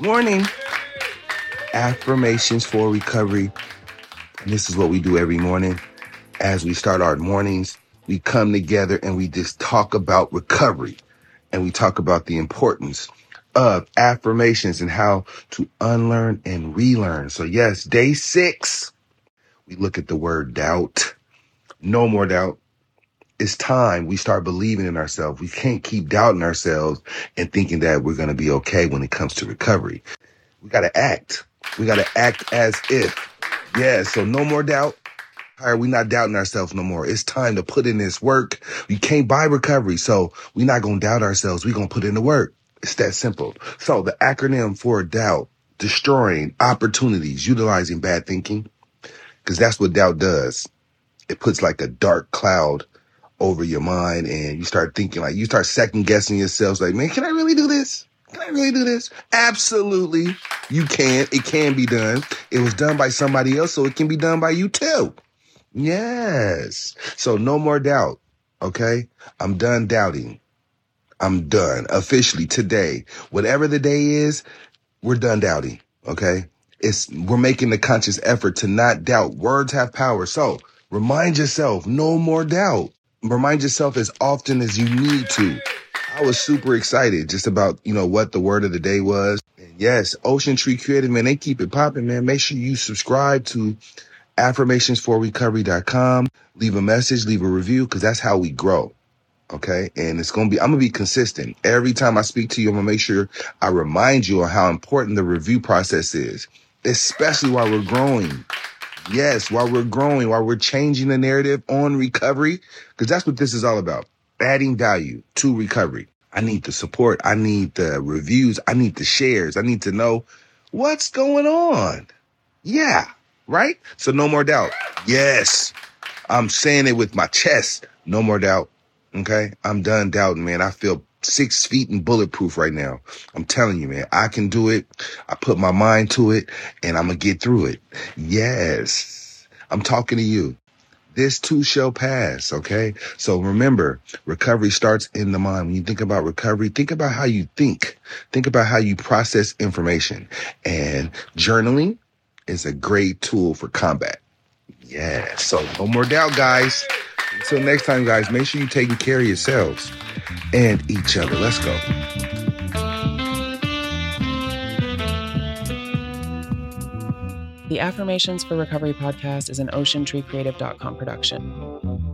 Morning. Affirmations for recovery. And this is what we do every morning. As we start our mornings, we come together and we just talk about recovery and we talk about the importance of affirmations and how to unlearn and relearn. So yes, day six, we look at the word doubt. No more doubt it's time we start believing in ourselves. We can't keep doubting ourselves and thinking that we're going to be okay when it comes to recovery. We got to act. We got to act as if. Yeah. So no more doubt. Are we not doubting ourselves no more? It's time to put in this work. You can't buy recovery. So we're not going to doubt ourselves. We're going to put in the work. It's that simple. So the acronym for doubt, destroying opportunities, utilizing bad thinking, because that's what doubt does. It puts like a dark cloud over your mind and you start thinking like you start second guessing yourself like, man, can I really do this? Can I really do this? Absolutely. You can. It can be done. It was done by somebody else, so it can be done by you too. Yes. So no more doubt. Okay. I'm done doubting. I'm done officially today. Whatever the day is, we're done doubting. Okay. It's, we're making the conscious effort to not doubt. Words have power. So remind yourself, no more doubt remind yourself as often as you need to. I was super excited just about, you know, what the word of the day was. And yes, Ocean Tree Creative, man, they keep it popping, man. Make sure you subscribe to affirmationsforrecovery.com. Leave a message, leave a review, because that's how we grow. Okay. And it's going to be, I'm going to be consistent. Every time I speak to you, I'm going to make sure I remind you of how important the review process is, especially while we're growing. Yes, while we're growing, while we're changing the narrative on recovery, because that's what this is all about. Adding value to recovery. I need the support. I need the reviews. I need the shares. I need to know what's going on. Yeah. Right. So no more doubt. Yes. I'm saying it with my chest. No more doubt. Okay. I'm done doubting, man. I feel six feet and bulletproof right now. I'm telling you, man, I can do it. I put my mind to it and I'm going to get through it. Yes. I'm talking to you. This too shall pass. Okay. So remember, recovery starts in the mind. When you think about recovery, think about how you think. Think about how you process information and journaling is a great tool for combat. Yeah. So no more doubt, guys. Until next time, guys, make sure you're taking care of yourselves and each other. Let's go. The Affirmations for Recovery podcast is an oceantreecreative.com production.